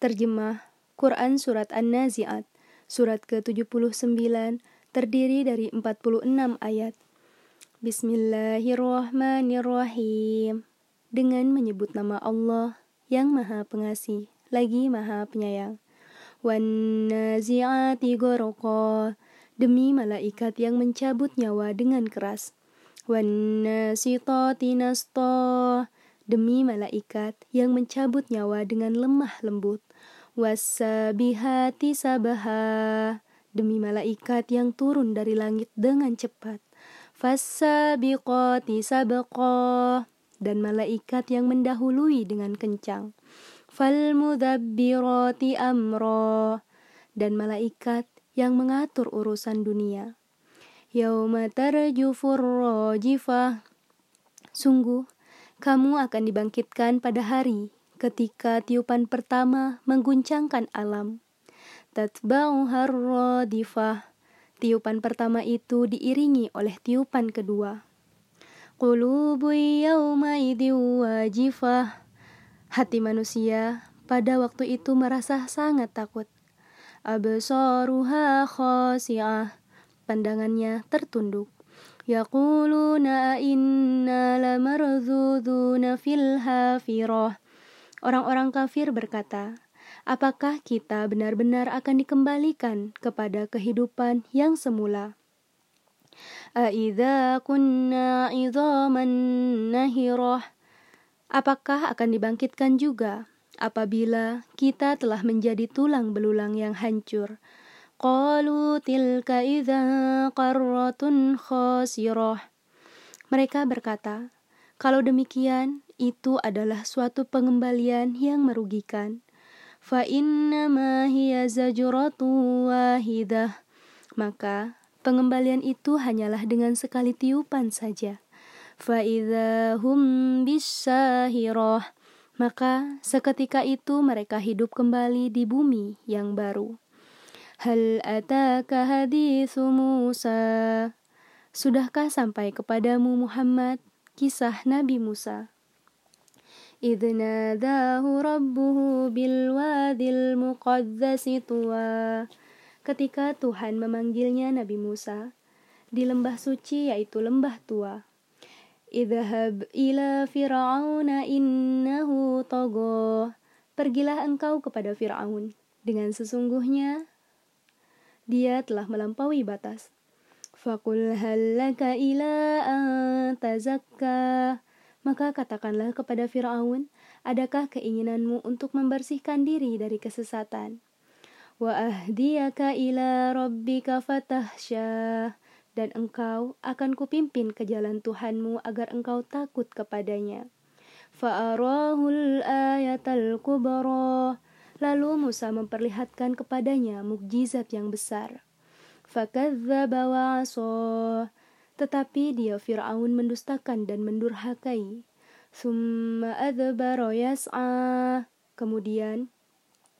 Terjemah Quran Surat An-Nazi'at Surat ke-79 terdiri dari 46 ayat. Bismillahirrahmanirrahim. Dengan menyebut nama Allah yang maha pengasih lagi maha penyayang. Wan nazi'ati Demi malaikat yang mencabut nyawa dengan keras. Wan nasitati nasta Demi malaikat yang mencabut nyawa dengan lemah lembut. Wasabihati sabaha Demi malaikat yang turun dari langit dengan cepat. Fassabiqati sabqa Dan malaikat yang mendahului dengan kencang. Falmudabbirati amra Dan malaikat yang mengatur urusan dunia. Yauma tarjufur Sungguh, kamu akan dibangkitkan pada hari ketika tiupan pertama mengguncangkan alam. Tatba'uhar radifah. Tiupan pertama itu diiringi oleh tiupan kedua. Qulubu wajifah. Hati manusia pada waktu itu merasa sangat takut. Absaruha khasi'ah. Pandangannya tertunduk. Yaquluna inna lamarduduna fil hafirah. Orang-orang kafir berkata, apakah kita benar-benar akan dikembalikan kepada kehidupan yang semula? Apakah akan dibangkitkan juga apabila kita telah menjadi tulang belulang yang hancur? Qalu tilka idza qarratun khasirah. Mereka berkata, kalau demikian, itu adalah suatu pengembalian yang merugikan. Fa innama hiya wahidah. Maka pengembalian itu hanyalah dengan sekali tiupan saja. Fa hum. Maka seketika itu mereka hidup kembali di bumi yang baru. Hal ataka hadithu Musa. Sudahkah sampai kepadamu Muhammad kisah Nabi Musa? إذ ناداه ربه بالوادي المقدس طوى ketika Tuhan memanggilnya Nabi Musa di lembah suci yaitu lembah tua. Idhab ila fir'auna innahu togo. Pergilah engkau kepada Fir'aun. Dengan sesungguhnya, dia telah melampaui batas. Fakul halaka ila an tazakka. Maka katakanlah kepada Firaun, adakah keinginanmu untuk membersihkan diri dari kesesatan? Wa ahdiyaka ila rabbika fatahsya dan engkau akan kupimpin ke jalan Tuhanmu agar engkau takut kepadanya. Fa'arahul ayatal kubara Lalu Musa memperlihatkan kepadanya mukjizat yang besar. Fakadzdzaba tetapi dia Fir'aun mendustakan dan mendurhakai. Summa. Kemudian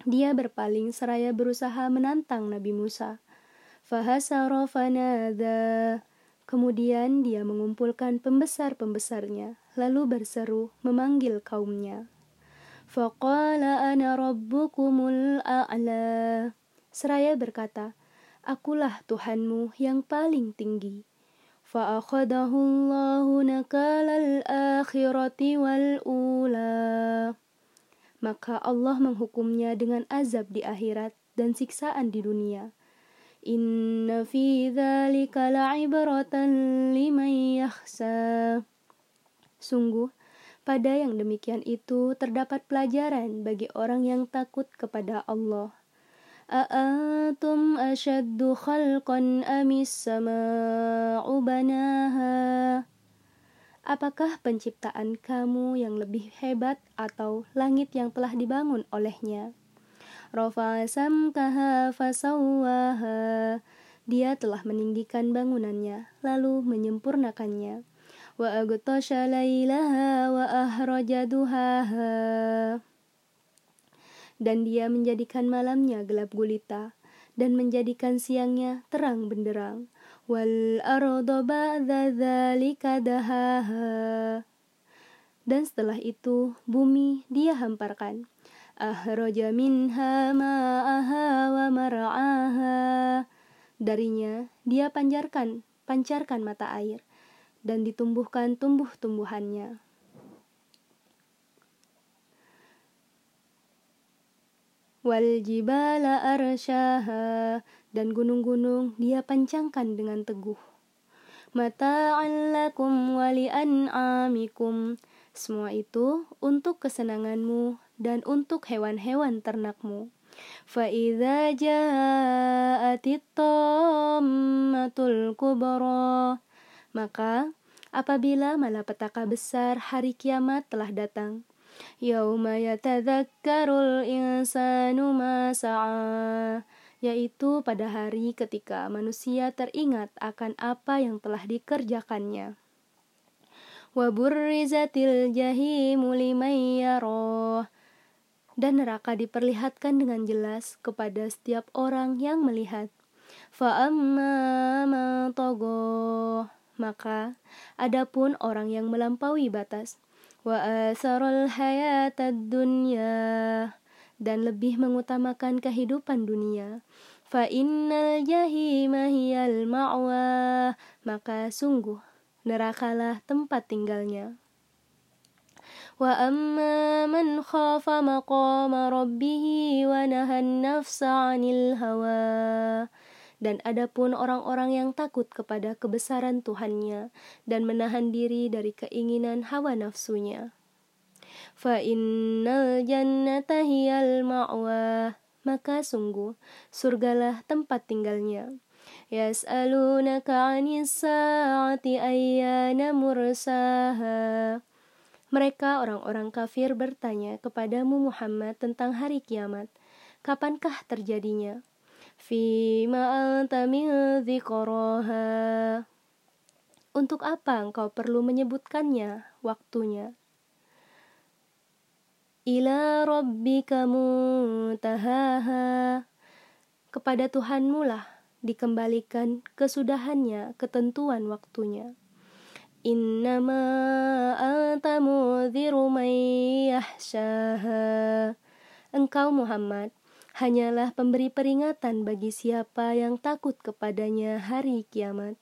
dia berpaling seraya berusaha menantang Nabi Musa. Fahasara fanada. Kemudian dia mengumpulkan pembesar-pembesarnya, lalu berseru memanggil kaumnya. Faqala ana rabbukumul a'la. Seraya berkata, Akulah Tuhanmu yang paling tinggi. Fa'akhadahullahu nakalal akhirati wal ula. Maka Allah menghukumnya dengan azab di akhirat dan siksaan di dunia. Inna fi dhalika la'ibaratan liman yakhsa Sungguh pada yang demikian itu terdapat pelajaran bagi orang yang takut kepada Allah. أأنتم أشد خلقا أم السماء بناها Apakah penciptaan kamu yang lebih hebat atau langit yang telah dibangun olehnya? Rafa samkaha fasawwaha Dia telah meninggikan bangunannya, lalu menyempurnakannya. Laylaha wa ahraja duhaha dan dia menjadikan malamnya gelap gulita dan menjadikan siangnya terang benderang. Wal arda ba'da dzalika dahaha. Dan setelah itu bumi dia hamparkan. Ahraja minha ma'aha wa mar'aha. Darinya dia panjarkan, pancarkan mata air dan ditumbuhkan tumbuh-tumbuhannya. Wal jibala arsyaha dan gunung-gunung dia pancangkan dengan teguh. Mata'an lakum wali an'amikum. Semua itu untuk kesenanganmu dan untuk hewan-hewan ternakmu. Fa'idha ja'atit tammatul kubra. Maka apabila malapetaka besar hari kiamat telah datang. Yauma yatadzakkarul insanu ma sa'a yaitu pada hari ketika manusia teringat akan apa yang telah dikerjakannya. Waburrizatil jahimu dan neraka diperlihatkan dengan jelas kepada setiap orang yang melihat. Fa'amma maka adapun orang yang melampaui batas wa asarul hayatad dunya dan lebih mengutamakan kehidupan dunia. Fa innal jahima hiyal ma'wa, maka sungguh nerakalah tempat tinggalnya. Wa amma man khafa maqama rabbih wa nahan nafsa 'anil hawa. Dan adapun orang-orang yang takut kepada kebesaran Tuhannya dan menahan diri dari keinginan hawa nafsunya. Fa innal jannata hiyal ma'wa. Maka sungguh surgalah tempat tinggalnya. Yas'alunaka 'anis sa'ati ayyana mursaha. Mereka orang-orang kafir bertanya kepadamu Muhammad tentang hari kiamat. Kapankah terjadinya fima anta min untuk apa engkau perlu menyebutkannya waktunya? Ila rabbika muntahaha. Kepada Tuhanmu lah dikembalikan kesudahannya ketentuan waktunya. Innama anta mudhiru engkau Muhammad hanyalah pemberi peringatan bagi siapa yang takut kepadanya hari kiamat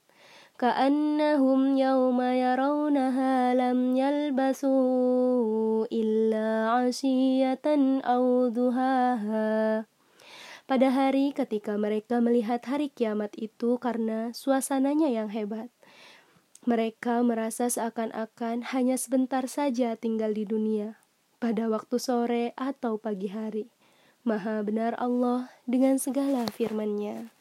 كأنهم يوم يرونها لم يلبسوا إلا عشية أو ضحاها Pada hari ketika mereka melihat hari kiamat itu karena suasananya yang hebat, mereka merasa seakan-akan hanya sebentar saja tinggal di dunia, pada waktu sore atau pagi hari. Maha benar Allah dengan segala firman-Nya.